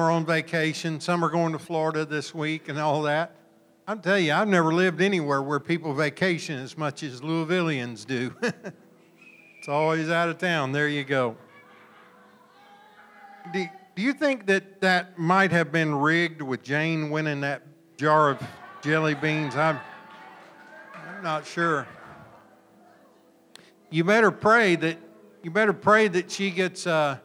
are on vacation, some are going to Florida this week and all that. I'll tell you, I've never lived anywhere where people vacation as much as Louisvillians do. it's always out of town. There you go. Do, do you think that that might have been rigged with Jane winning that jar of jelly beans? I'm, I'm not sure. You better pray that you better pray that she gets uh,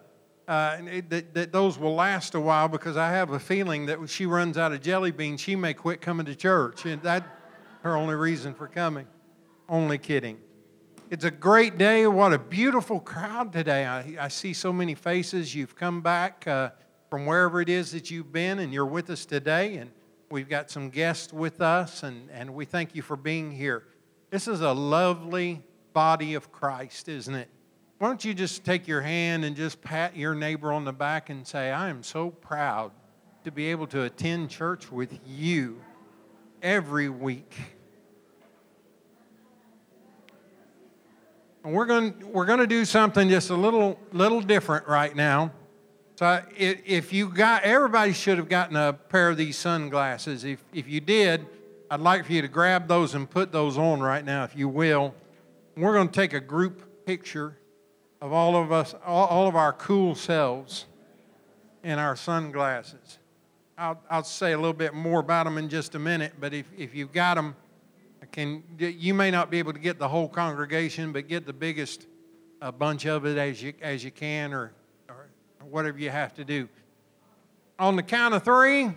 uh, that, that those will last a while because I have a feeling that when she runs out of jelly beans, she may quit coming to church. And that's her only reason for coming. Only kidding. It's a great day. What a beautiful crowd today. I, I see so many faces. You've come back uh, from wherever it is that you've been, and you're with us today. And we've got some guests with us, and, and we thank you for being here. This is a lovely body of Christ, isn't it? Why don't you just take your hand and just pat your neighbor on the back and say, I am so proud to be able to attend church with you every week. And we're going we're going to do something just a little little different right now. So if you got everybody should have gotten a pair of these sunglasses. If if you did, I'd like for you to grab those and put those on right now if you will. We're going to take a group picture of all of us, all, of our cool selves in our sunglasses. I'll, I'll say a little bit more about them in just a minute, but if, if you've got them, can, you may not be able to get the whole congregation, but get the biggest uh, bunch of it as you, as you can or, or whatever you have to do. On the count of three,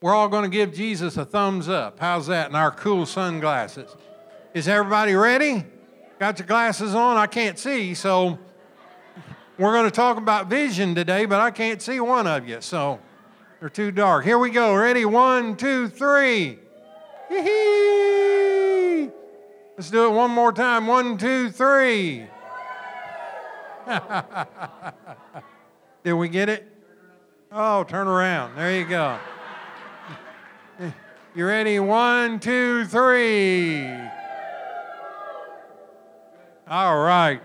we're all going to give Jesus a thumbs up. How's that in our cool sunglasses? Is everybody ready? Got your glasses on? I can't see, so we're going to talk about vision today, but I can't see one of you, so they're too dark. Here we go. Ready? One, two, three. Let's do it one more time. One, two, three. Did we get it? Oh, turn around. There you go. You ready? One, two, three. All right.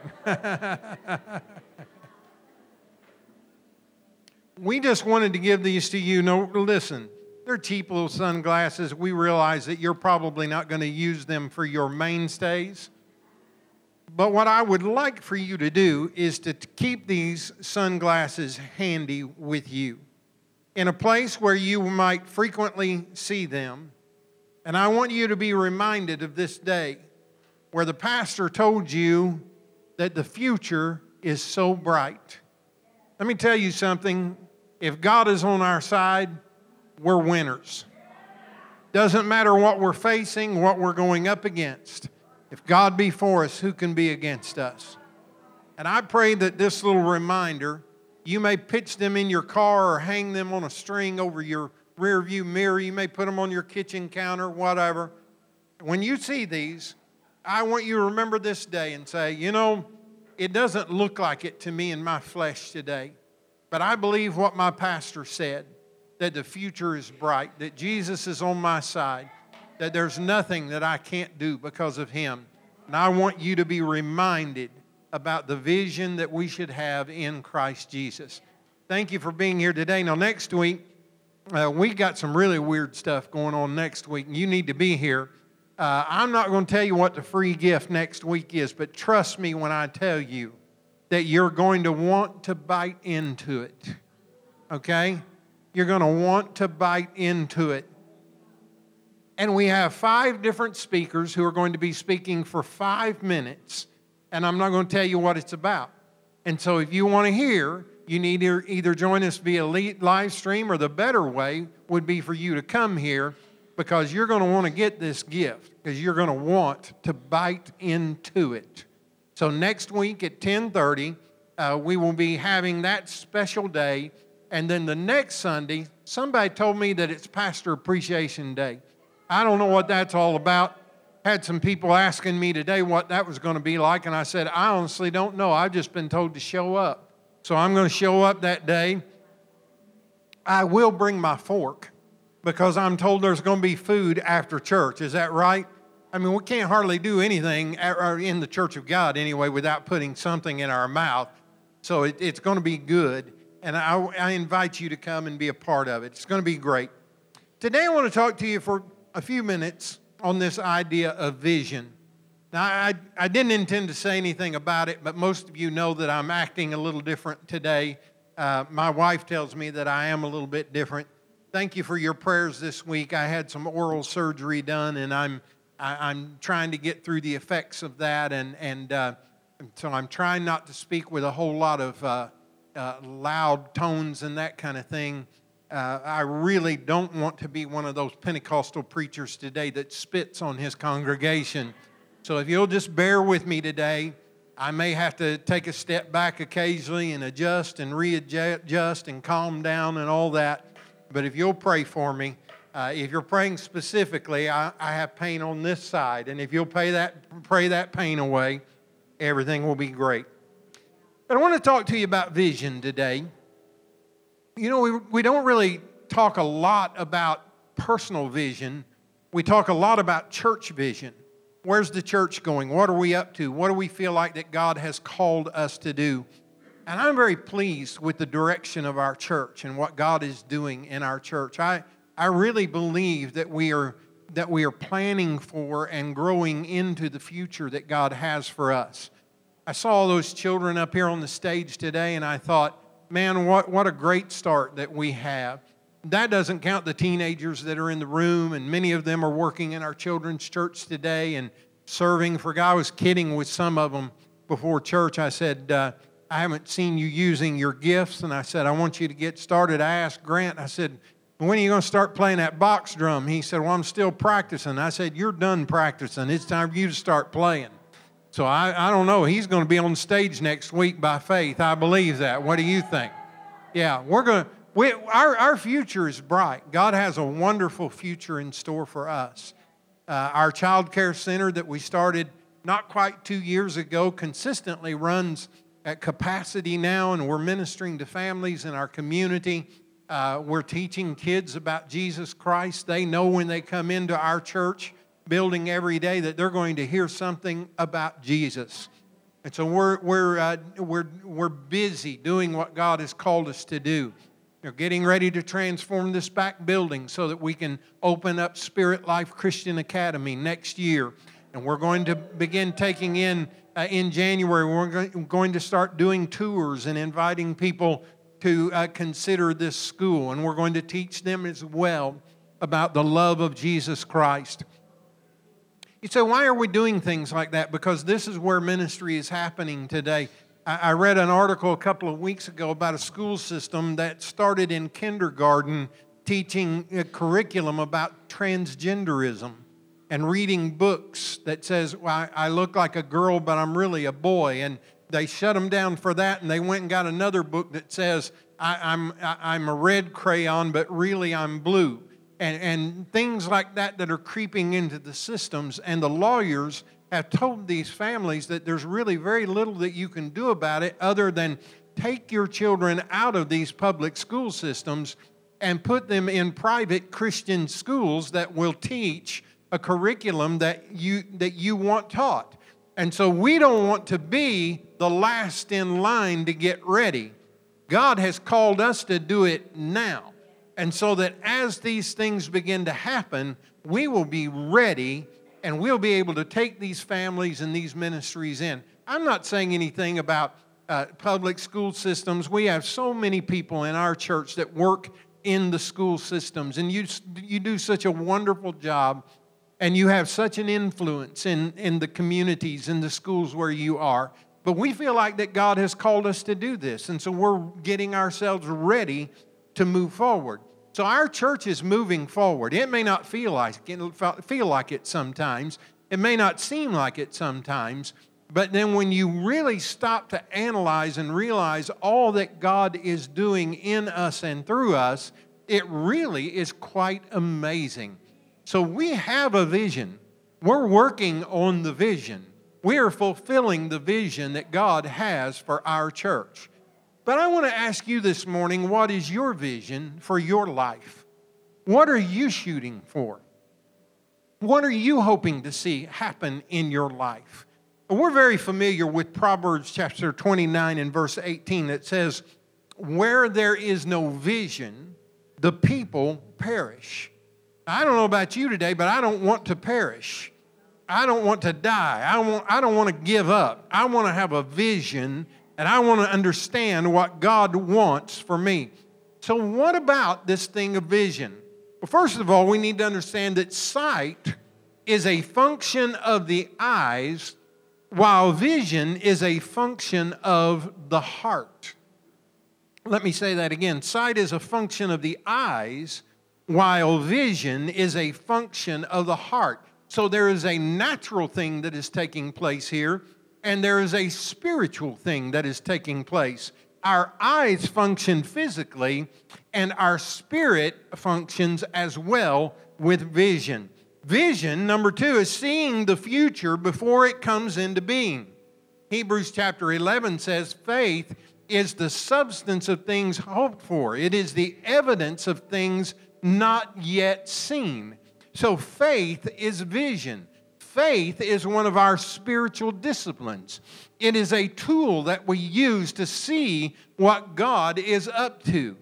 we just wanted to give these to you. No, listen, they're cheap little sunglasses. We realize that you're probably not going to use them for your mainstays. But what I would like for you to do is to keep these sunglasses handy with you in a place where you might frequently see them. And I want you to be reminded of this day where the pastor told you that the future is so bright. Let me tell you something. If God is on our side, we're winners. Doesn't matter what we're facing, what we're going up against. If God be for us, who can be against us? And I pray that this little reminder, you may pitch them in your car or hang them on a string over your rear view mirror. You may put them on your kitchen counter, whatever. When you see these, I want you to remember this day and say, you know, it doesn't look like it to me in my flesh today, but I believe what my pastor said that the future is bright, that Jesus is on my side, that there's nothing that I can't do because of him. And I want you to be reminded about the vision that we should have in Christ Jesus. Thank you for being here today. Now, next week, uh, we got some really weird stuff going on next week, and you need to be here. Uh, I'm not going to tell you what the free gift next week is, but trust me when I tell you that you're going to want to bite into it. Okay? You're going to want to bite into it. And we have five different speakers who are going to be speaking for five minutes, and I'm not going to tell you what it's about. And so if you want to hear, you need to either join us via live stream, or the better way would be for you to come here because you're going to want to get this gift because you're going to want to bite into it. So next week at 10:30, uh, we will be having that special day, and then the next Sunday, somebody told me that it's Pastor Appreciation Day. I don't know what that's all about. Had some people asking me today what that was going to be like, and I said I honestly don't know. I've just been told to show up, so I'm going to show up that day. I will bring my fork because I'm told there's going to be food after church. Is that right? I mean, we can't hardly do anything in the church of God anyway without putting something in our mouth. So it, it's going to be good. and I, I invite you to come and be a part of it. It's going to be great. Today, I want to talk to you for a few minutes on this idea of vision. Now, I, I didn't intend to say anything about it, but most of you know that I'm acting a little different today. Uh, my wife tells me that I am a little bit different. Thank you for your prayers this week. I had some oral surgery done, and I'm I, am trying to get through the effects of that, and and uh, so I'm trying not to speak with a whole lot of uh, uh loud tones and that kind of thing. Uh, I really don't want to be one of those Pentecostal preachers today that spits on his congregation. So if you'll just bear with me today, I may have to take a step back occasionally and adjust and readjust and calm down and all that. But if you'll pray for me, uh, if you're praying specifically, I, I, have pain on this side, and if you'll pay that, pray that pain away, everything will be great. But I want to talk to you about vision today you know, we, we don't really talk a lot about personal vision. We talk a lot about church vision. Where's the church going? What are we up to? What do we feel like that God has called us to do? And I'm very pleased with the direction of our church and what God is doing in our church. I, I really believe that we are that we are planning for and growing into the future that God has for us. I saw those children up here on the stage today and I thought, man, what, what a great start that we have. That doesn't count the teenagers that are in the room, and many of them are working in our children's church today and serving for God. I was kidding with some of them before church. I said, uh, I haven't seen you using your gifts, and I said, I want you to get started. I asked Grant, I said, when are you going to start playing that box drum? He said, Well, I'm still practicing. I said, You're done practicing. It's time for you to start playing. So I, I don't know. He's going to be on stage next week by faith. I believe that. What do you think? Yeah, we're going to. We, our, our future is bright. God has a wonderful future in store for us. Uh, our child care center that we started not quite two years ago consistently runs at capacity now, and we're ministering to families in our community. Uh, we're teaching kids about Jesus Christ. They know when they come into our church building every day that they're going to hear something about Jesus. And so we're, we're, uh, we're, we're busy doing what God has called us to do. They're getting ready to transform this back building so that we can open up Spirit Life Christian Academy next year. And we're going to begin taking in, uh, in January, we're going to start doing tours and inviting people to uh, consider this school. And we're going to teach them as well about the love of Jesus Christ. You say, why are we doing things like that? Because this is where ministry is happening today. I read an article a couple of weeks ago about a school system that started in kindergarten teaching a curriculum about transgenderism and reading books that says, well, I look like a girl, but I'm really a boy. And they shut them down for that, and they went and got another book that says, I, am I'm, I'm a red crayon, but really I'm blue and, and things like that that are creeping into the systems. And the lawyers have told these families that there's really very little that you can do about it other than take your children out of these public school systems and put them in private Christian schools that will teach a curriculum that you, that you want taught. And so we don't want to be the last in line to get ready. God has called us to do it now. And so that as these things begin to happen, we will be ready and we'll be able to take these families and these ministries in. I'm not saying anything about uh, public school systems. We have so many people in our church that work in the school systems, and you, you do such a wonderful job, and you have such an influence in, in the communities, in the schools where you are. But we feel like that God has called us to do this, and so we're getting ourselves ready to move forward. So our church is moving forward. It may not feel like it, feel like it sometimes. It may not seem like it sometimes, but then when you really stop to analyze and realize all that God is doing in us and through us, it really is quite amazing. So we have a vision. We're working on the vision. We are fulfilling the vision that God has for our church. But I want to ask you this morning what is your vision for your life? What are you shooting for? What are you hoping to see happen in your life? We're very familiar with Proverbs chapter 29 and verse 18 that says, where there is no vision, the people perish. I don't know about you today, but I don't want to perish. I don't want to die. I, want, I don't want to give up. I want to have a vision and I want to understand what God wants for me. So, what about this thing of vision? Well, first of all, we need to understand that sight is a function of the eyes, while vision is a function of the heart. Let me say that again. Sight is a function of the eyes, while vision is a function of the heart. So there is a natural thing that is taking place here, and there is a spiritual thing that is taking place. Our eyes function physically, and our spirit functions as well with vision. Vision, number two, is seeing the future before it comes into being. Hebrews chapter 11 says, faith is the substance of things hoped for, it is the evidence of things not yet seen. So faith is vision. Faith is one of our spiritual disciplines. It is a tool that we use to see what God is up to.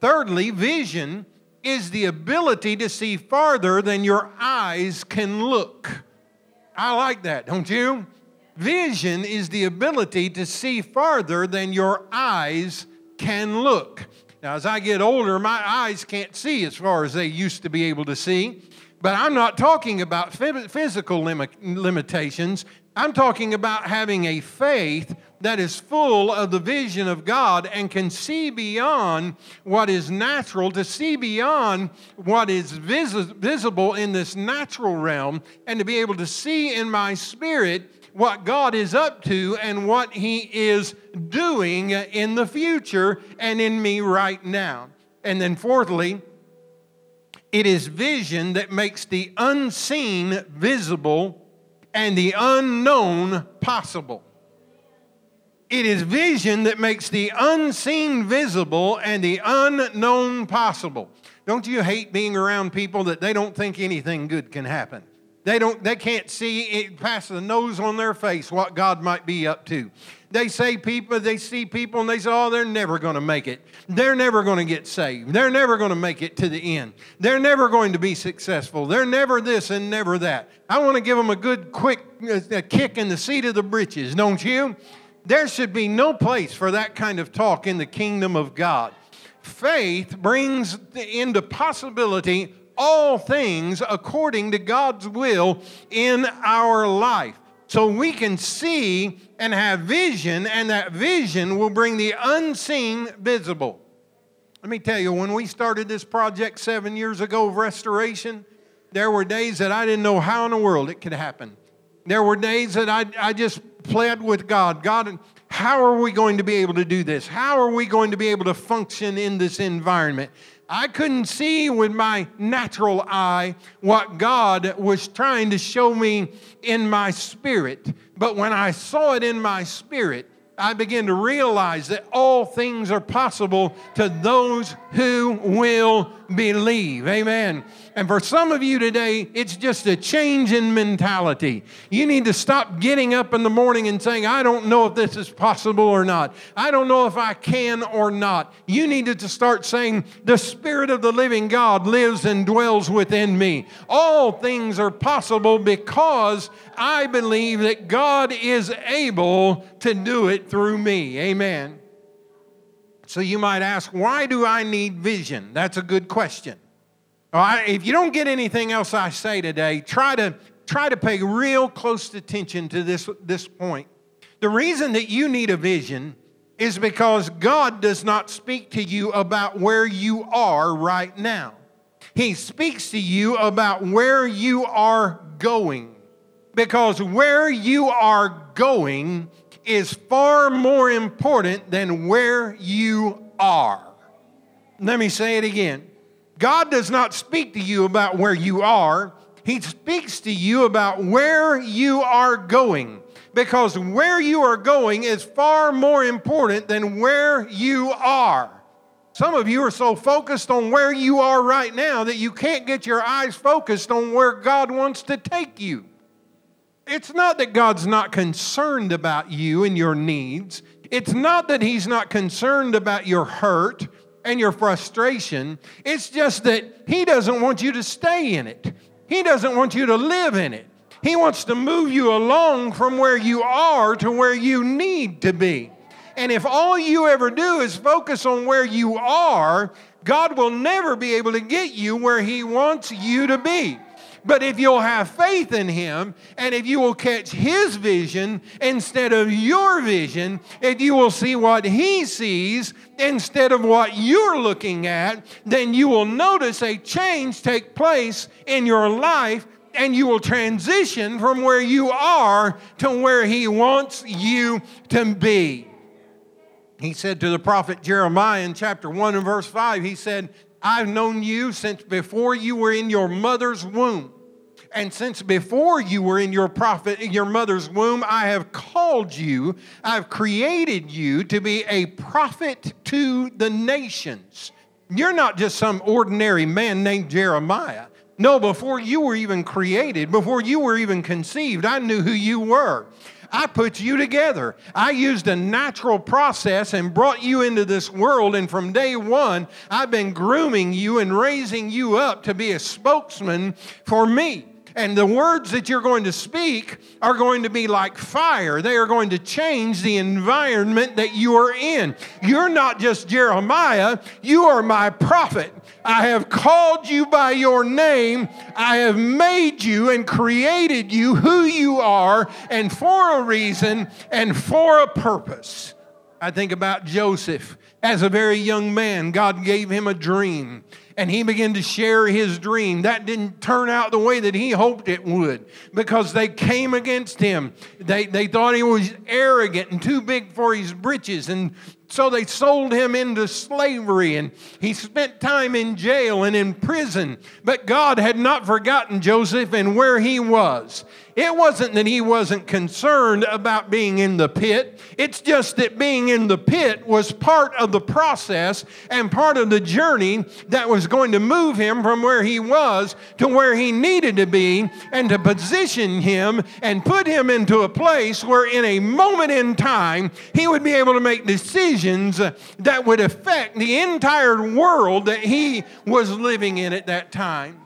Thirdly, vision is the ability to see farther than your eyes can look. I like that, don't you? Vision is the ability to see farther than your eyes can look. Now, as I get older, my eyes can't see as far as they used to be able to see. But I'm not talking about physical limitations. I'm talking about having a faith that is full of the vision of God and can see beyond what is natural, to see beyond what is vis- visible in this natural realm, and to be able to see in my spirit what God is up to and what He is doing in the future and in me right now. And then, fourthly, it is vision that makes the unseen visible and the unknown possible. It is vision that makes the unseen visible and the unknown possible. Don't you hate being around people that they don't think anything good can happen? They don't they can't see it past the nose on their face what God might be up to. They say people, they see people and they say, oh, they're never going to make it. They're never going to get saved. They're never going to make it to the end. They're never going to be successful. They're never this and never that. I want to give them a good, quick uh, kick in the seat of the britches, don't you? There should be no place for that kind of talk in the kingdom of God. Faith brings into possibility all things according to God's will in our life. So we can see and have vision, and that vision will bring the unseen visible. Let me tell you, when we started this project seven years ago of restoration, there were days that I didn't know how in the world it could happen. There were days that I, I just pled with God God, how are we going to be able to do this? How are we going to be able to function in this environment? I couldn't see with my natural eye what God was trying to show me in my spirit. But when I saw it in my spirit, I began to realize that all things are possible to those who will believe. Amen. And for some of you today, it's just a change in mentality. You need to stop getting up in the morning and saying, I don't know if this is possible or not. I don't know if I can or not. You needed to start saying, The Spirit of the living God lives and dwells within me. All things are possible because I believe that God is able to do it through me. Amen. So you might ask, why do I need vision? That's a good question. If you don't get anything else I say today, try to try to pay real close attention to this, this point. The reason that you need a vision is because God does not speak to you about where you are right now. He speaks to you about where you are going. Because where you are going is far more important than where you are. Let me say it again. God does not speak to you about where you are, He speaks to you about where you are going. Because where you are going is far more important than where you are. Some of you are so focused on where you are right now that you can't get your eyes focused on where God wants to take you. It's not that God's not concerned about you and your needs. It's not that He's not concerned about your hurt and your frustration, it's just that He doesn't want you to stay in it, He doesn't want you to live in it. He wants to move you along from where you are to where you need to be. And if all you ever do is focus on where you are, God will never be able to get you where He wants you to be. But if you'll have faith in Him and if you will catch His vision instead of your vision, if you will see what He sees instead of what you're looking at, then you will notice a change take place in your life and you will transition from where you are to where He wants you to be. He said to the prophet Jeremiah in chapter 1 and verse 5, He said, I've known you since before you were in your mother's womb. And since before you were in your prophet, your mother's womb, I have called you, I've created you to be a prophet to the nations. You're not just some ordinary man named Jeremiah. No, before you were even created, before you were even conceived, I knew who you were. I put you together. I used a natural process and brought you into this world. And from day one, I've been grooming you and raising you up to be a spokesman for me. And the words that you're going to speak are going to be like fire. They are going to change the environment that you are in. You're not just Jeremiah, you are my prophet. I have called you by your name. I have made you and created you who you are and for a reason and for a purpose. I think about Joseph. As a very young man, God gave him a dream and he began to share his dream. That didn't turn out the way that he hoped it would because they came against him. They, they thought he was arrogant and too big for his britches. And so they sold him into slavery and he spent time in jail and in prison. But God had not forgotten Joseph and where he was. It wasn't that he wasn't concerned about being in the pit. It's just that being in the pit was part of the process and part of the journey that was going to move him from where he was to where he needed to be and to position him and put him into a place where, in a moment in time, he would be able to make decisions that would affect the entire world that he was living in at that time.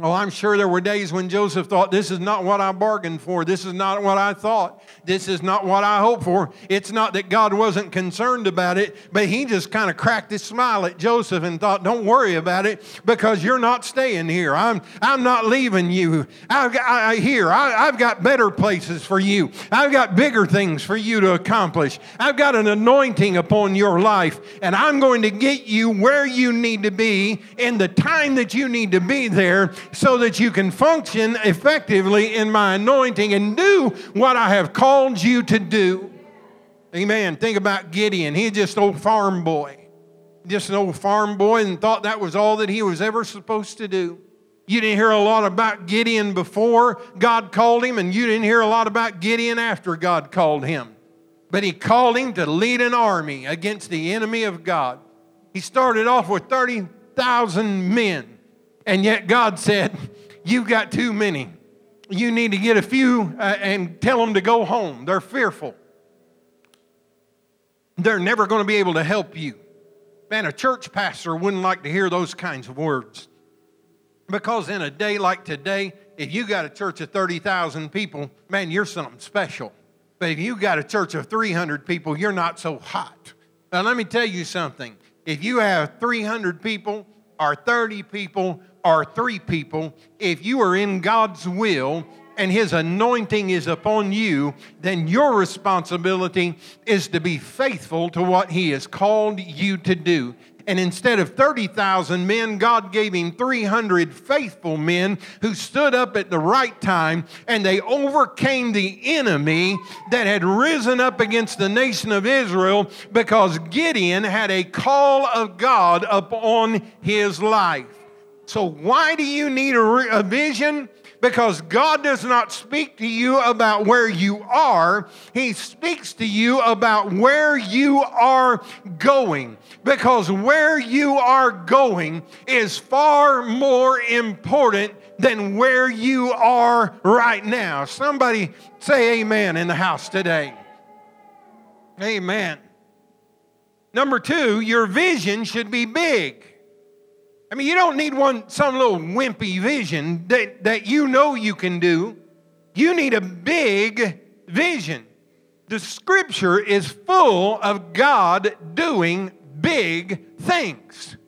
Oh, I'm sure there were days when Joseph thought, This is not what I bargained for. This is not what I thought. This is not what I hoped for. It's not that God wasn't concerned about it, but he just kind of cracked his smile at Joseph and thought, Don't worry about it because you're not staying here. I'm, I'm not leaving you. I've got, I, here, I, I've got better places for you. I've got bigger things for you to accomplish. I've got an anointing upon your life, and I'm going to get you where you need to be in the time that you need to be there so that you can function effectively in my anointing and do what I have called you to do. Amen. Think about Gideon. He's just an old farm boy. Just an old farm boy and thought that was all that he was ever supposed to do. You didn't hear a lot about Gideon before God called him, and you didn't hear a lot about Gideon after God called him. But he called him to lead an army against the enemy of God. He started off with 30,000 men. And yet God said, You've got too many. You need to get a few uh, and tell them to go home. They're fearful. They're never going to be able to help you. Man, a church pastor wouldn't like to hear those kinds of words. Because in a day like today, if you got a church of 30,000 people, man, you're something special. But if you got a church of 300 people, you're not so hot. Now, let me tell you something. If you have 300 people or 30 people or three people, if you are in God's will and His anointing is upon you, then your responsibility is to be faithful to what He has called you to do. And instead of 30,000 men, God gave him 300 faithful men who stood up at the right time and they overcame the enemy that had risen up against the nation of Israel because Gideon had a call of God upon his life. So, why do you need a, a, vision? Because God does not speak to you about where you are, He speaks to you about where you are going. Because where you are going is far more important than where you are right now. Somebody say amen in the house today. Amen. Number two, your vision should be big. I mean, you don't need one some little wimpy vision that, that you know you can do. You need a big vision. The scripture is full of God doing big things.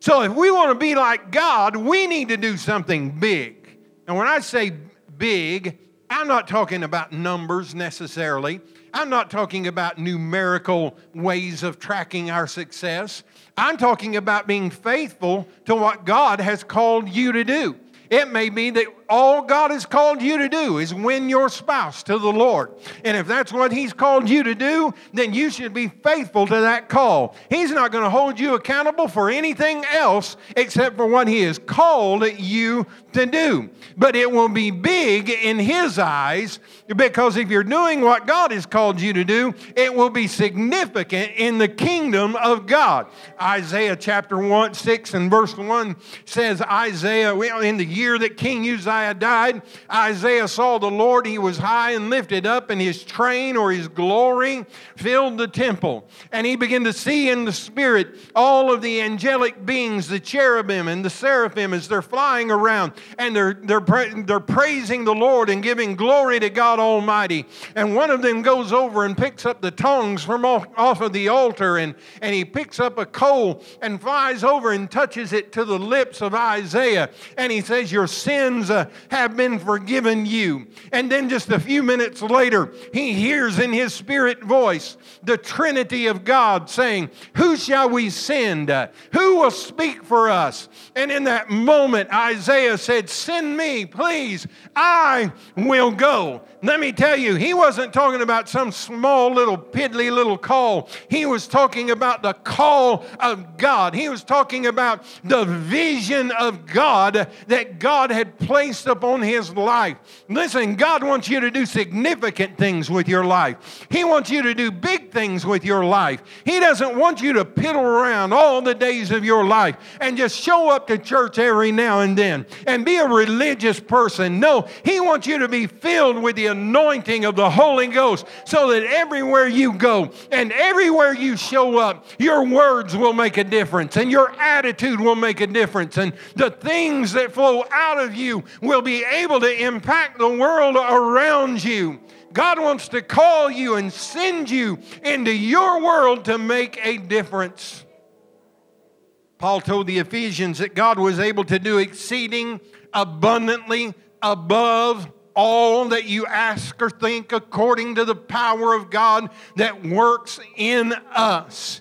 So if we want to be like God, we need to do something big. And when I say big, I'm not talking about numbers necessarily. I'm not talking about numerical ways of tracking our success. I'm talking about being faithful to what God has called you to do. It may be that all God has called you to do is win your spouse to the Lord. And if that's what He's called you to do, then you should be faithful to that call. He's not going to hold you accountable for anything else except for what He has called you to do. But it will be big in His eyes because if you're doing what God has called you to do, it will be significant in the kingdom of God. Isaiah chapter 1, 6 and verse 1 says, Isaiah, in the year that King Uzziah Uzziah died, Isaiah saw the Lord. He was high and lifted up, and his train or his glory filled the temple. And he began to see in the spirit all of the angelic beings, the cherubim and the seraphim, as they're flying around and they're, they're, pra- they're praising the Lord and giving glory to God Almighty. And one of them goes over and picks up the tongues from off, off of the altar, and, and he picks up a coal and flies over and touches it to the lips of Isaiah. And he says, Your sins uh, have been forgiven you. And then just a few minutes later, he hears in his spirit voice the Trinity of God saying, Who shall we send? Who will speak for us? And in that moment, Isaiah said, Send me, please. I will go. Let me tell you, he wasn't talking about some small little piddly little call. He was talking about the call of God. He was talking about the vision of God that God had placed upon his life. Listen, God wants you to do significant things with your life. He wants you to do big things with your life. He doesn't want you to piddle around all the days of your life and just show up to church every now and then and be a religious person. No, He wants you to be filled with the anointing of the Holy Ghost so that everywhere you go and everywhere you show up, your words will make a difference and your attitude will make a difference and the things that flow out of you will be able to impact the world around you. God wants to call you and send you into your world to make a difference. Paul told the Ephesians that God was able to do exceeding abundantly above all that you ask or think according to the power of God that works in us.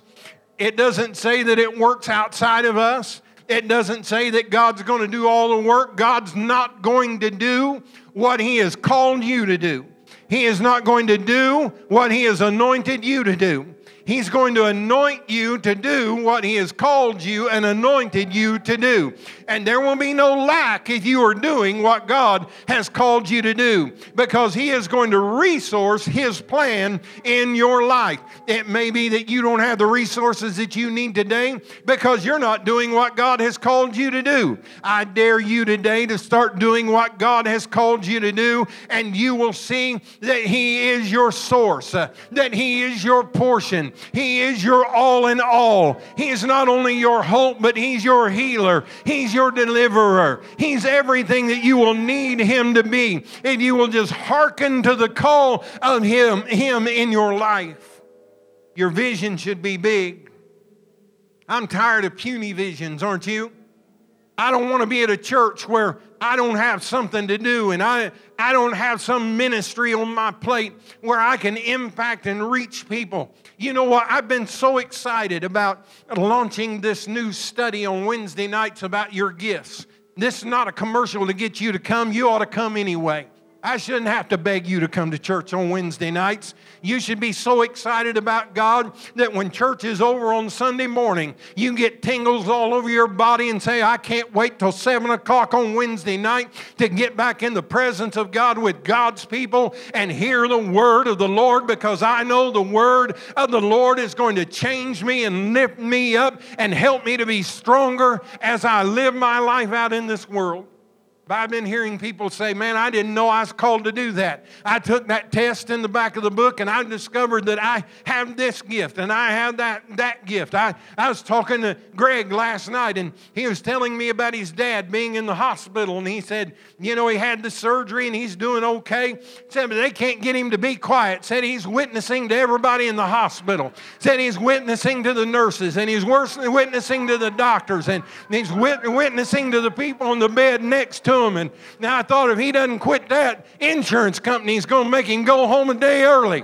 It doesn't say that it works outside of us. It doesn't say that God's going to do all the work. God's not going to do what He has called you to do. He is not going to do what He has anointed you to do. He's going to anoint you to do what He has called you and anointed you to do. And there will be no lack if you are doing what God has called you to do because He is going to resource His plan in your life. It may be that you don't have the resources that you need today because you're not doing what God has called you to do. I dare you today to start doing what God has called you to do, and you will see that He is your source, that He is your portion, he is your all in all. He is not only your hope, but He's your healer. He's your deliverer. He's everything that you will need Him to be if you will just hearken to the call of Him, Him in your life. Your vision should be big. I'm tired of puny visions, aren't you? I don't want to be at a church where I don't have something to do and I, I don't have some ministry on my plate where I can impact and reach people. You know what? I've been so excited about launching this new study on Wednesday nights about your gifts. This is not a commercial to get you to come. You ought to come anyway. I shouldn't have to beg you to come to church on Wednesday nights. You should be so excited about God that when church is over on Sunday morning, you get tingles all over your body and say, I can't wait till 7 o'clock on Wednesday night to get back in the presence of God with God's people and hear the word of the Lord because I know the word of the Lord is going to change me and lift me up and help me to be stronger as I live my life out in this world. But I've been hearing people say, man, I didn't know I was called to do that. I took that test in the back of the book and I discovered that I have this gift and I have that, that gift. I, I was talking to Greg last night and he was telling me about his dad being in the hospital and he said, you know, he had the surgery and he's doing okay. Said, but they can't get him to be quiet. Said he's witnessing to everybody in the hospital. Said he's witnessing to the nurses and he's witnessing to the doctors and he's witnessing to the people on the bed next to him. And now I thought if he doesn't quit that, insurance company, company's going to make him go home a day early.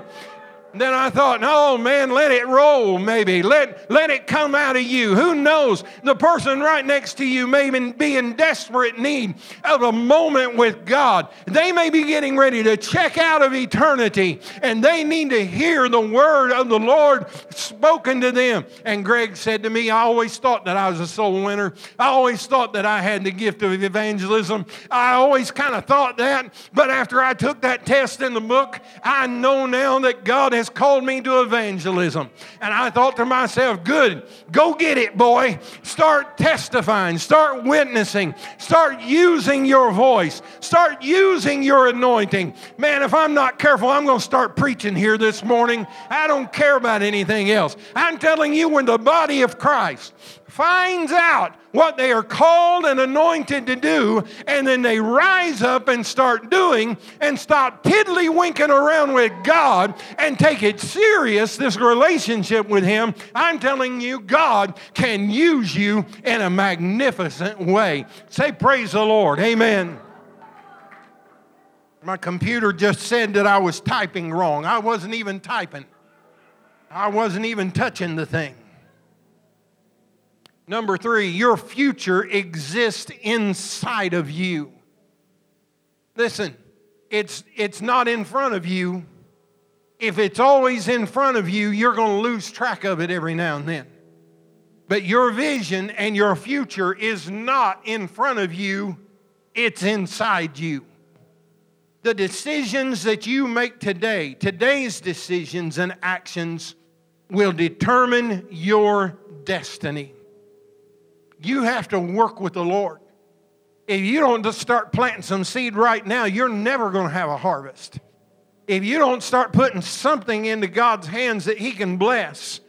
Then I thought, no, man, let it roll, maybe. Let, let it come out of you. Who knows? The person right next to you may be in desperate need of a moment with God. They may be getting ready to check out of eternity, and they need to hear the word of the Lord spoken to them. And Greg said to me, I always thought that I was a soul winner. I always thought that I had the gift of evangelism. I always kind of thought that. But after I took that test in the book, I know now that God has has called me to evangelism. And I thought to myself, good, go get it, boy. Start testifying, start witnessing, start using your voice, start using your anointing. Man, if I'm not careful, I'm going to start preaching here this morning. I don't care about anything else. I'm telling you, when the body of Christ finds out what they are called and anointed to do, and then they rise up and start doing and stop tiddly-winking around with God and take it serious, this relationship with Him, I'm telling you, God can use you in a magnificent way. Say, Praise the Lord. Amen. My computer just said that I was typing wrong. I wasn't even typing, I wasn't even touching the thing. Number three, your future exists inside of you. Listen, it's, it's not in front of you. If it's always in front of you, you're going to lose track of it every now and then. But your vision and your future is not in front of you, it's inside you. The decisions that you make today, today's decisions and actions, will determine your destiny. You have to work with the Lord. If you don't just start planting some seed right now, you're never going to have a harvest. If you don't start putting something into God's hands that He can bless,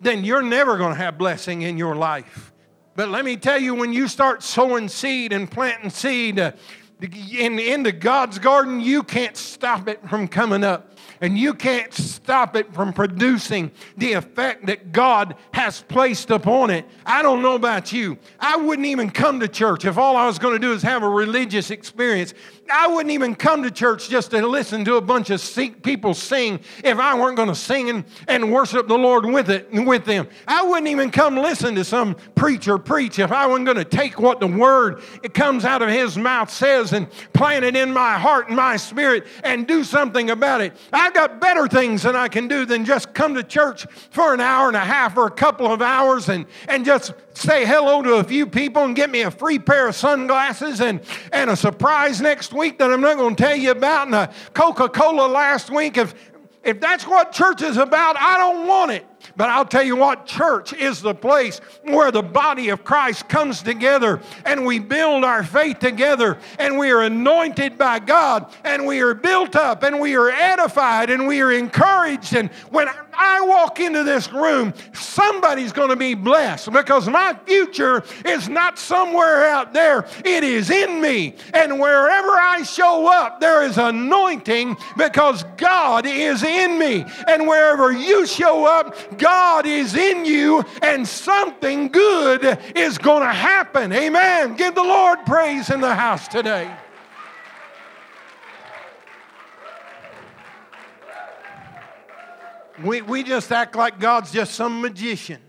then you're never going to have blessing in your life. But let me tell you, when you start sowing seed and planting seed uh, in, into God's garden, you can't stop it from coming up and you can't stop it from producing the effect that God has placed upon it. I don't know about you. I wouldn't even come to church if all I was going to do is have a religious experience. I wouldn't even come to church just to listen to a bunch of people sing if I weren't going to sing and, and worship the Lord with it with them. I wouldn't even come listen to some preacher preach if I wasn't going to take what the word it comes out of his mouth says and plant it in my heart and my spirit and do something about it. I've got better things than I can do than just come to church for an hour and a half or a couple of hours and, and just say hello to a few people and get me a free pair of sunglasses and, and a surprise next week that I'm not going to tell you about and a Coca Cola last week. If, if that's what church is about, I don't want it. But I'll tell you what, church is the place where the body of Christ comes together and we build our faith together and we are anointed by God and we are built up and we are edified and we are encouraged. And when I walk into this room, somebody's going to be blessed because my future is not somewhere out there, it is in me. And wherever I show up, there is anointing because God is in me. And wherever you show up, God is in you and something good is going to happen. Amen. Give the Lord praise in the house today. We, we just act like God's just some magician.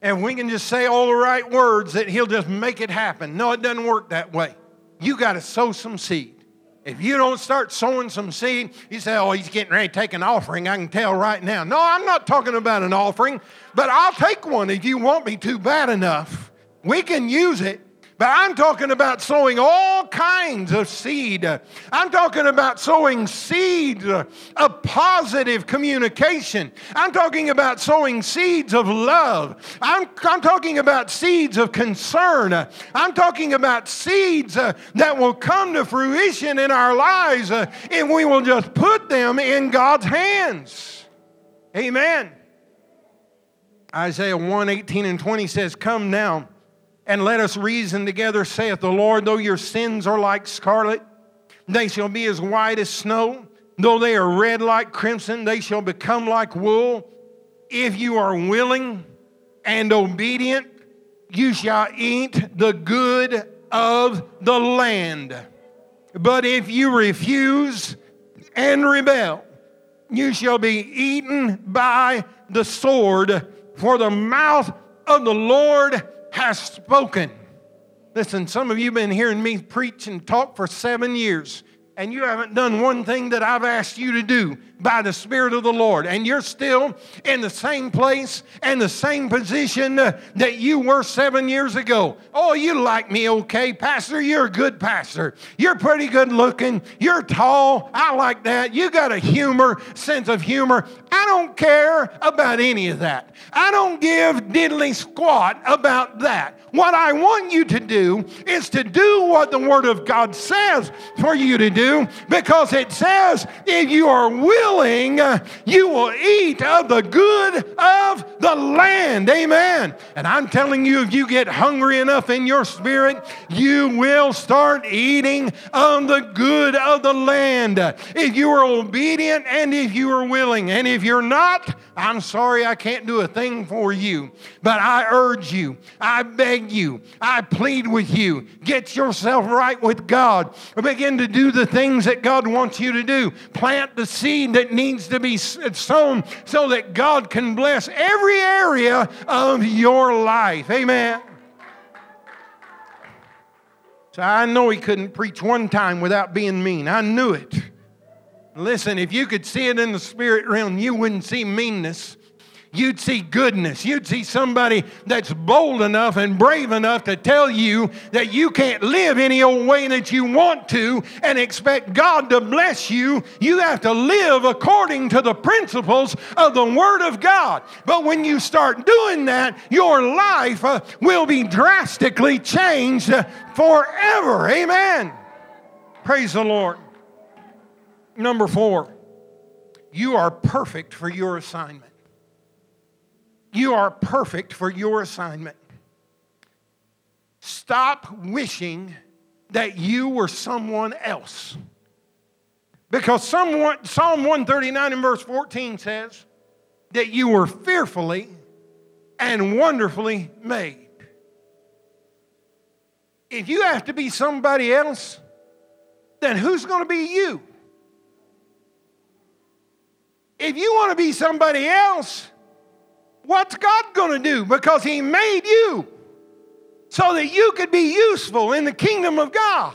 And we can just say all the right words that He'll just make it happen. No, it doesn't work that way. You got to sow some seed. If you don't start sowing some seed, you say, Oh, he's getting ready to take an offering. I can tell right now. No, I'm not talking about an offering, but I'll take one if you want me to bad enough. We can use it. But I'm talking about sowing all kinds of seed. I'm talking about sowing seeds of positive communication. I'm talking about sowing seeds of love. I'm, I'm talking about seeds of concern. I'm talking about seeds uh, that will come to fruition in our lives uh, and we will just put them in God's hands. Amen. Isaiah 1 18 and 20 says, Come now and let us reason together, saith the Lord. Though your sins are like scarlet, they shall be as white as snow. Though they are red like crimson, they shall become like wool. If you are willing and obedient, you shall eat the good of the land. But if you refuse and rebel, you shall be eaten by the sword, for the mouth of the Lord has spoken. Listen, some of you have been hearing me preach and talk for seven years and you haven't done one thing that I've asked you to do by the Spirit of the Lord, and you're still in the same place and the same position that you were seven years ago. Oh, you like me, okay, Pastor? You're a good pastor. You're pretty good looking. You're tall. I like that. You got a humor, sense of humor. I don't care about any of that. I don't give diddly squat about that. What I want you to do is to do what the Word of God says for you to do because it says if you are willing, Uh, you will eat of the good of the land. Amen. And I'm telling you, if you get hungry enough in your spirit, you will start eating of the good of the land. If you are obedient and if you are willing. And if you're not, I'm sorry I can't do a thing for you. But I urge you, I beg you, I plead with you, get yourself right with God. Begin to do the things that God wants you to do. Plant the seed that needs to be sown so that God can bless every area of your life. Amen. So I know he couldn't preach one time without being mean. I knew it. Listen, if you could see it in the spirit realm, you wouldn't see meanness you'd see goodness. You'd see somebody that's bold enough and brave enough to tell you that you can't live any old way that you want to and expect God to bless you. You have to live according to the principles of the Word of God. But when you start doing that, your life uh, will be drastically changed uh, forever. Amen. Praise the Lord. Number four, you are perfect for your assignment. You are perfect for your assignment. Stop wishing that you were someone else. Because someone, Psalm 139 and verse 14 says that you were fearfully and wonderfully made. If you have to be somebody else, then who's going to be you? If you want to be somebody else, What's God going to do? Because He made you so that you could be useful in the kingdom of God.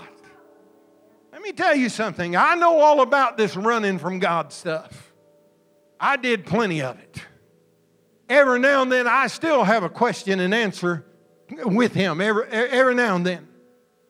Let me tell you something. I know all about this running from God stuff. I did plenty of it. Every now and then, I still have a question and answer with Him, every, every now and then.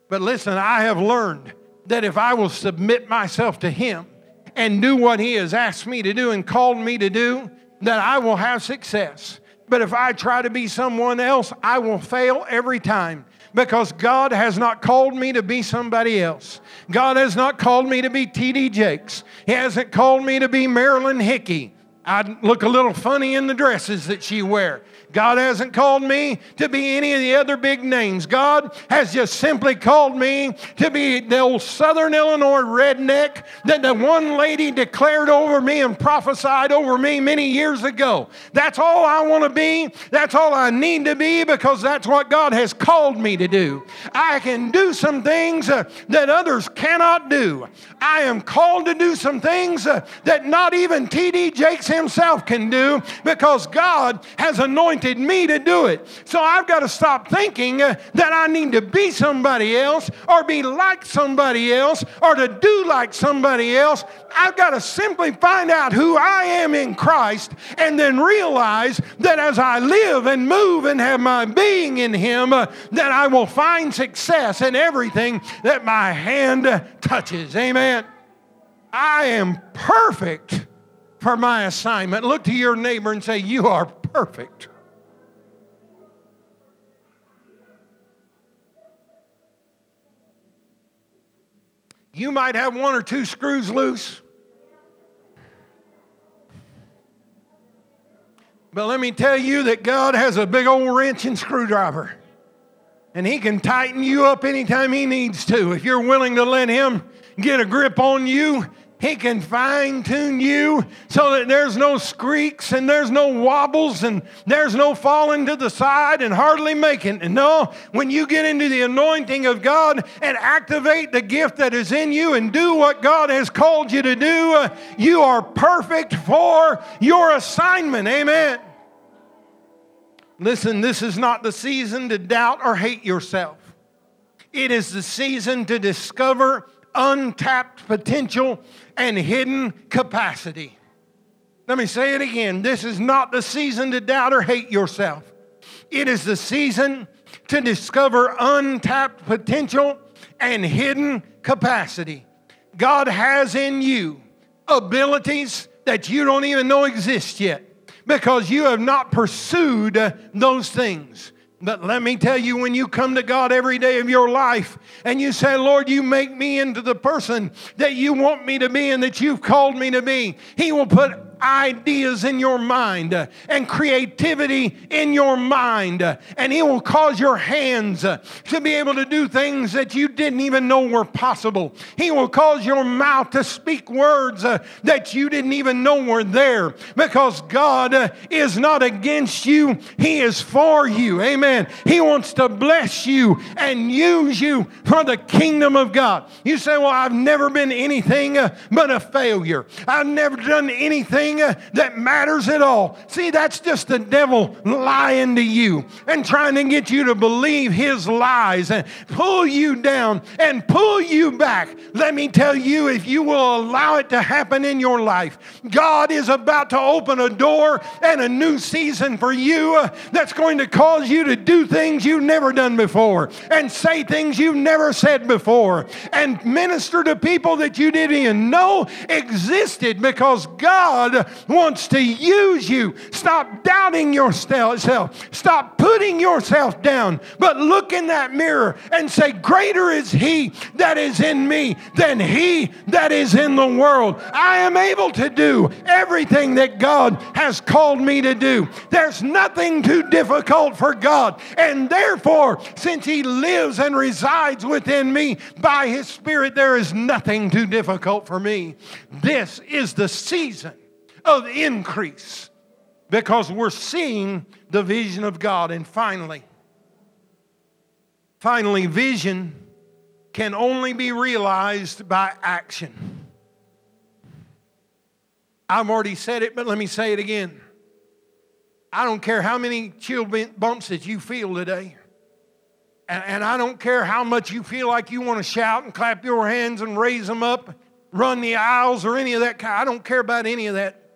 But listen, I have learned that if I will submit myself to Him and do what He has asked me to do and called me to do, that I will have success. But if I try to be someone else, I will fail every time because God has not called me to be somebody else. God has not called me to be T.D. Jakes. He hasn't called me to be Marilyn Hickey. I'd look a little funny in the dresses that she wear. God hasn't called me to be any of the other big names. God has just simply called me to be the old Southern Illinois redneck that the one lady declared over me and prophesied over me many years ago. That's all I want to be. That's all I need to be because that's what God has called me to do. I can do some things uh, that others cannot do. I am called to do some things uh, that not even T.D. Jakes himself can do because God has anointed me to do it. So I've got to stop thinking uh, that I need to be somebody else or be like somebody else or to do like somebody else. I've got to simply find out who I am in Christ and then realize that as I live and move and have my being in Him, uh, that I will find success in everything that my hand touches. Amen. I am perfect for my assignment. Look to your neighbor and say, You are perfect. You might have one or two screws loose. But let me tell you that God has a big old wrench and screwdriver. And He can tighten you up anytime He needs to. If you're willing to let Him get a grip on you, he can fine tune you so that there's no squeaks and there's no wobbles and there's no falling to the side and hardly making. No, when you get into the anointing of God and activate the gift that is in you and do what God has called you to do, uh, you are perfect for your assignment. Amen. Listen, this is not the season to doubt or hate yourself. It is the season to discover untapped potential and hidden capacity. Let me say it again. This is not the season to doubt or hate yourself. It is the season to discover untapped potential and hidden capacity. God has in you abilities that you don't even know exist yet because you have not pursued those things. But let me tell you, when you come to God every day of your life and you say, Lord, you make me into the person that you want me to be and that you've called me to be, He will put ideas in your mind uh, and creativity in your mind. Uh, and He will cause your hands uh, to be able to do things that you didn't even know were possible. He will cause your mouth to speak words that you didn't even know were there because God is not against you, He is for you. Amen. He wants to bless you and use you for the kingdom of God. You say, Well, I've never been anything but a failure. I've never done anything uh, that matters at all. See, that's just the devil lying to you and trying to get you to believe his lies and pull you down and pull you back. Let me tell you, if you will allow it to happen in your life, God is about to open a door and a new season for you uh, that's going to cause you to do things you've never done before and say things you've never said before and minister to people that you didn't even know existed because God wants to use you. Stop doubting yourself. Stop putting yourself down. But look in that mirror and say, Greater is He that is in me than He that is in the world. I am able to do everything that God has called me to do. There's nothing too difficult for God. And therefore, since He lives and resides within me by His Spirit, there is nothing too difficult for me. This is the season of increase because we're seeing the vision of God. And finally, finally, vision can only be realized by action. I've already said it, but let me say it again. I don't care how many chill bumps that you feel today. And, and I don't care how much you feel like you want to shout and clap your hands and raise them up, run the aisles or any of that kind. I don't care about any of that.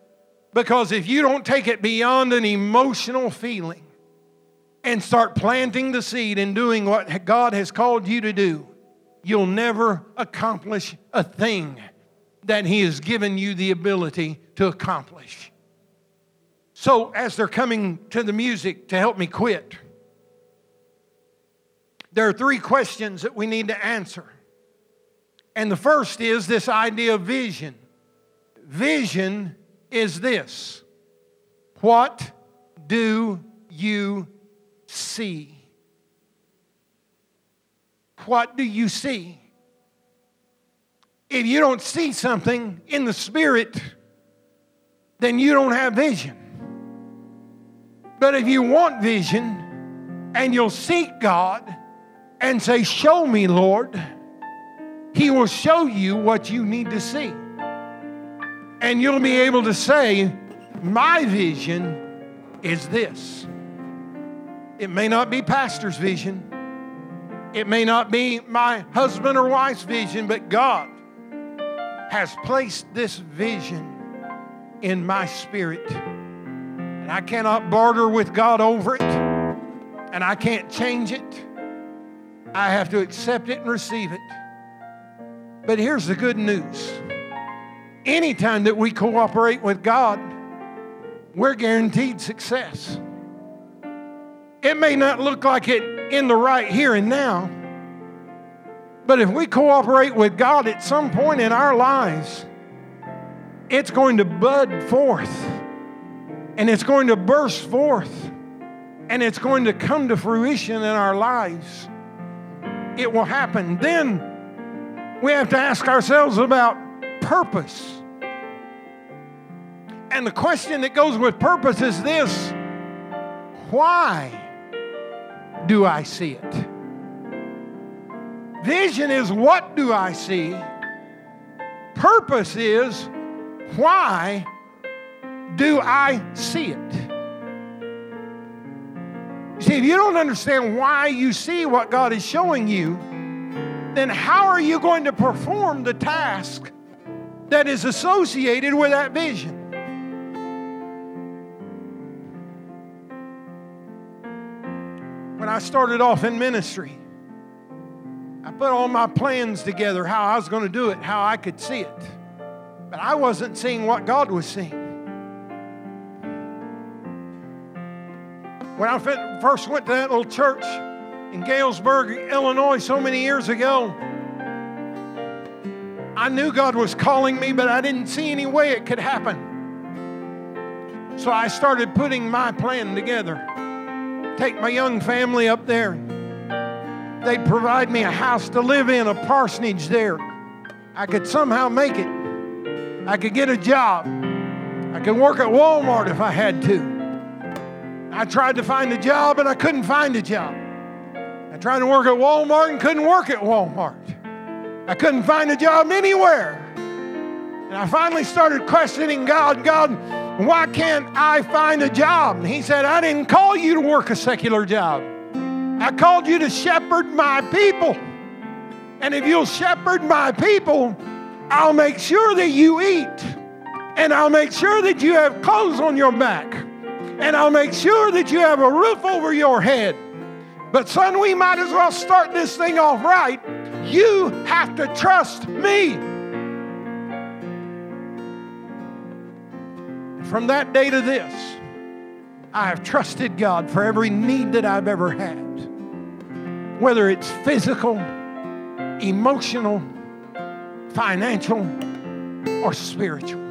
Because if you don't take it beyond an emotional feeling and start planting the seed and doing what God has called you to do, you'll never accomplish a thing that He has given you the ability to accomplish. So, as they're coming to the music to help me quit, there are three questions that we need to answer. And the first is this idea of vision. Vision is this What do you see? What do you see? If you don't see something in the spirit, then you don't have vision. But if you want vision and you'll seek God and say, Show me, Lord, He will show you what you need to see. And you'll be able to say, My vision is this. It may not be pastor's vision. It may not be my husband or wife's vision, but God has placed this vision in my spirit. And I cannot barter with God over it, and I can't change it. I have to accept it and receive it. But here's the good news anytime that we cooperate with God, we're guaranteed success. It may not look like it in the right here and now, but if we cooperate with God at some point in our lives, it's going to bud forth and it's going to burst forth and it's going to come to fruition in our lives. It will happen. Then we have to ask ourselves about purpose. And the question that goes with purpose is this why? do I see it? Vision is what do I see? Purpose is why do I see it? See, if you don't understand why you see what God is showing you, then how are you going to perform the task that is associated with that vision? when I started off in ministry, I put all my plans together, how I was going to do it, how I could see it. But I wasn't seeing what God was seeing. When I first went to that little church in Galesburg, Illinois, so many years ago, I knew God was calling me, but I didn't see any way it could happen. So I started putting my plan together take my young family up there. They'd provide me a house to live in, a parsonage there. I could somehow make it. I could get a job. I could work at Walmart if I had to. I tried to find a job and I couldn't find a job. I tried to work at Walmart and couldn't work at Walmart. I couldn't find a job anywhere. And I finally started questioning God God, why can't I find a job? And he said, I didn't call you to work a secular job. I called you to shepherd my people. And if you'll shepherd my people, I'll make sure that you eat. And I'll make sure that you have clothes on your back. And I'll make sure that you have a roof over your head. But, son, we might as well start this thing off right. You have to trust me. From that day to this, I have trusted God for every need that I've ever had, whether it's physical, emotional, financial, or spiritual.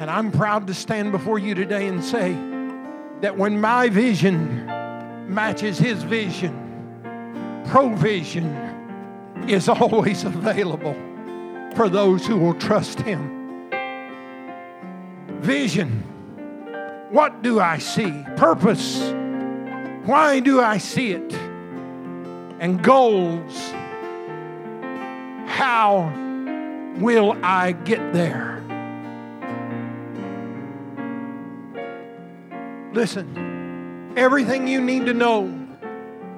And I'm proud to stand before you today and say that when my vision matches His vision, provision is always available for those who will trust Him. Vision. What do I see? Purpose. Why do I see it? And goals. How will I get there? Listen, everything you need to know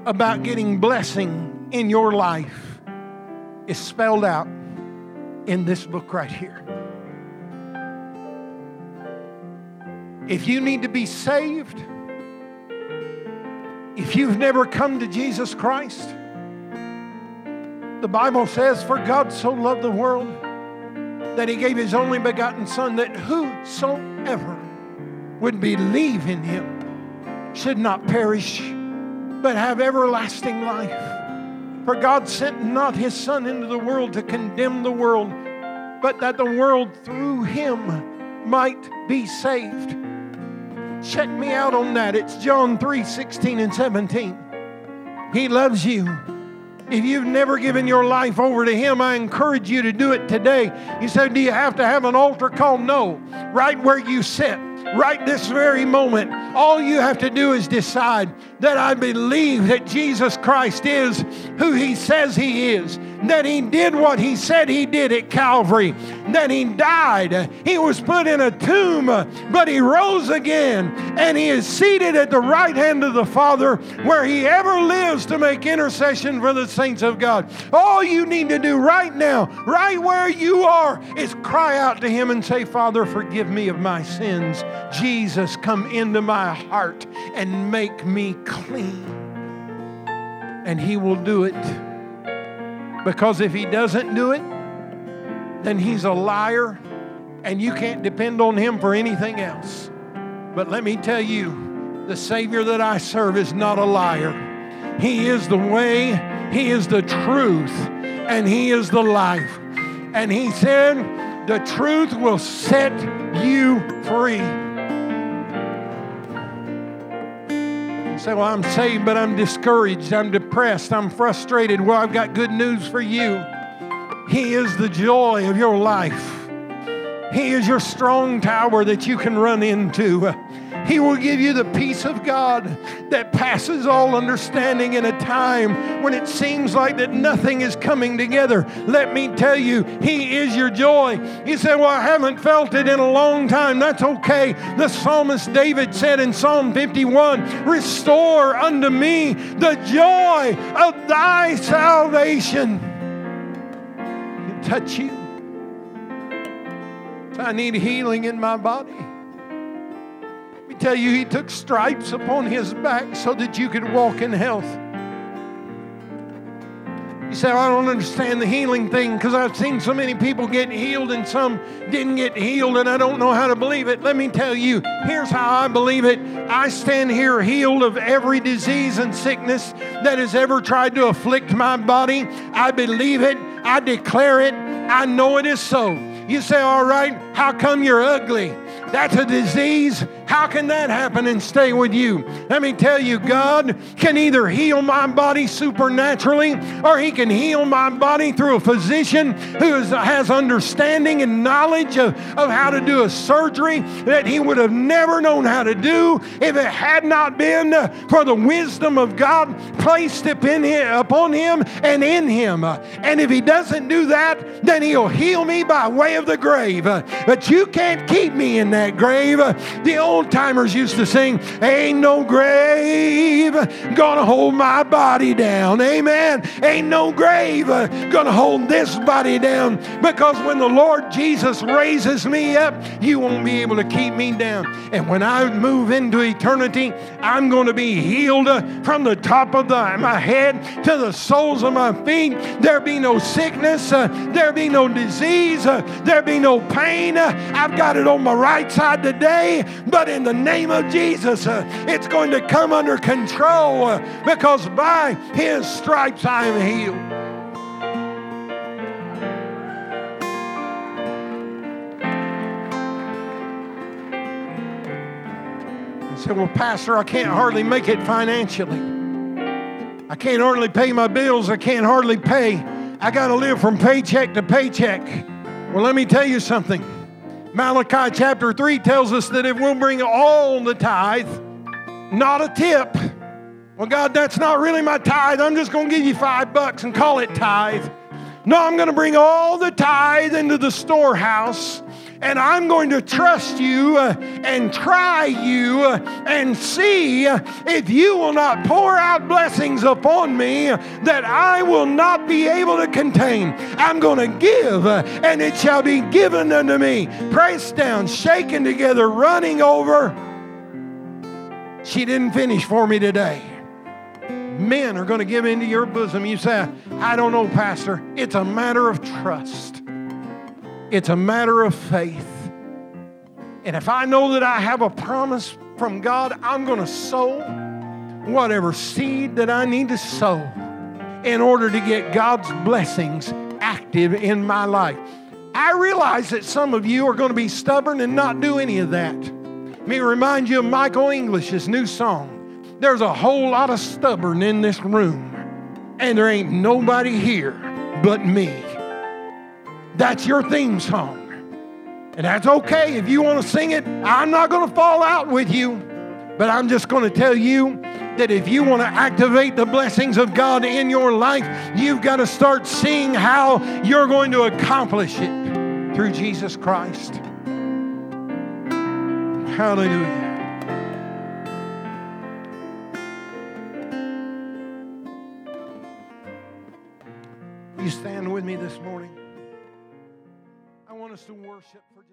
about getting blessing in your life is spelled out in this book right here. If you need to be saved, if you've never come to Jesus Christ, the Bible says, For God so loved the world that he gave his only begotten Son, that whosoever would believe in him should not perish, but have everlasting life. For God sent not his Son into the world to condemn the world, but that the world through him might be saved. Check me out on that. It's John 3 16 and 17. He loves you. If you've never given your life over to Him, I encourage you to do it today. You said, Do you have to have an altar call? No. Right where you sit, right this very moment, all you have to do is decide that I believe that Jesus Christ is who He says He is, that He did what He said He did at Calvary, that He died. He was put in a tomb, but He rose again, and He is seated at the right hand of the Father where He ever lives to make intercession for the saints of God. All you need to do right now, right where you are, is cry out to Him and say, Father, forgive me of my sins. Jesus, come into my heart and make me clean. And He will do it. Because if He doesn't do it, then He's a liar and you can't depend on Him for anything else. But let me tell you, the Savior that I serve is not a liar. He is the way, He is the truth, and He is the life. And He said, The truth will set you free. Say, Well, I'm saved, but I'm discouraged, I'm depressed, I'm frustrated. Well, I've got good news for you. He is the joy of your life. He is your strong tower that you can run into. He will give you the peace of God that passes all understanding in a time when it seems like that nothing is coming together. Let me tell you, He is your joy. You said, Well, I haven't felt it in a long time. That's okay. The psalmist David said in Psalm 51 Restore unto me the joy of thy salvation. Touch you. I need healing in my body tell you, He took stripes upon His back so that you could walk in health. You say, I don't understand the healing thing because I've seen so many people get healed and some didn't get healed, and I don't know how to believe it. Let me tell you, here's how I believe it. I stand here healed of every disease and sickness that has ever tried to afflict my body. I believe it, I declare it, I know it is so. You say, All right, how come you're ugly? That's a disease. How can that happen and stay with you? Let me tell you, God can either heal my body supernaturally or He can heal my body through a physician who is, has understanding and knowledge of, of how to do a surgery that He would have never known how to do if it had not been for the wisdom of God placed upon Him, upon him and in Him. And if He doesn't do that, then He'll heal me by way of the grave. But you can't keep me in that grave. The old timers used to sing, Ain't no grave gonna hold my body down. Amen. Ain't no grave gonna hold this body down because when the Lord Jesus raises me up, you won't be able to keep me down. And when I move into eternity, I'm to be healed from the top of the, my head to the soles of my feet. There be no sickness, uh, there be no disease, uh, there be no pain. Uh, I've got it on my right side today, but in the name of Jesus, uh, it's going to come under control uh, because by His stripes I am healed. I said, Well, Pastor, I can't hardly make it financially. I can't hardly pay my bills. I can't hardly pay. I got to live from paycheck to paycheck. Well, let me tell you something. Malachi chapter 3 tells us that if we'll bring all the tithe, not a tip, well, God, that's not really my tithe. I'm just going to give you five bucks and call it tithe. No, I'm going to bring all the tithe into the storehouse and I'm going to trust you uh, and try you uh, and see if you will not pour out blessings upon me that I will not be able to contain. I'm going to give, uh, and it shall be given unto me. Pressed down, shaken together, running over. She didn't finish for me today men are going to give into your bosom. You say, I don't know, Pastor. It's a matter of trust. It's a matter of faith. And if I know that I have a promise from God, I'm going to sow whatever seed that I need to sow in order to get God's blessings active in my life. I realize that some of you are going to be stubborn and not do any of that. Let me remind you of Michael English's new song. There's a whole lot of stubborn in this room, and there ain't nobody here but me. That's your theme song. And that's okay if you want to sing it. I'm not going to fall out with you, but I'm just going to tell you that if you want to activate the blessings of God in your life, you've got to start seeing how you're going to accomplish it through Jesus Christ. Hallelujah. You stand with me this morning. Want us to worship for.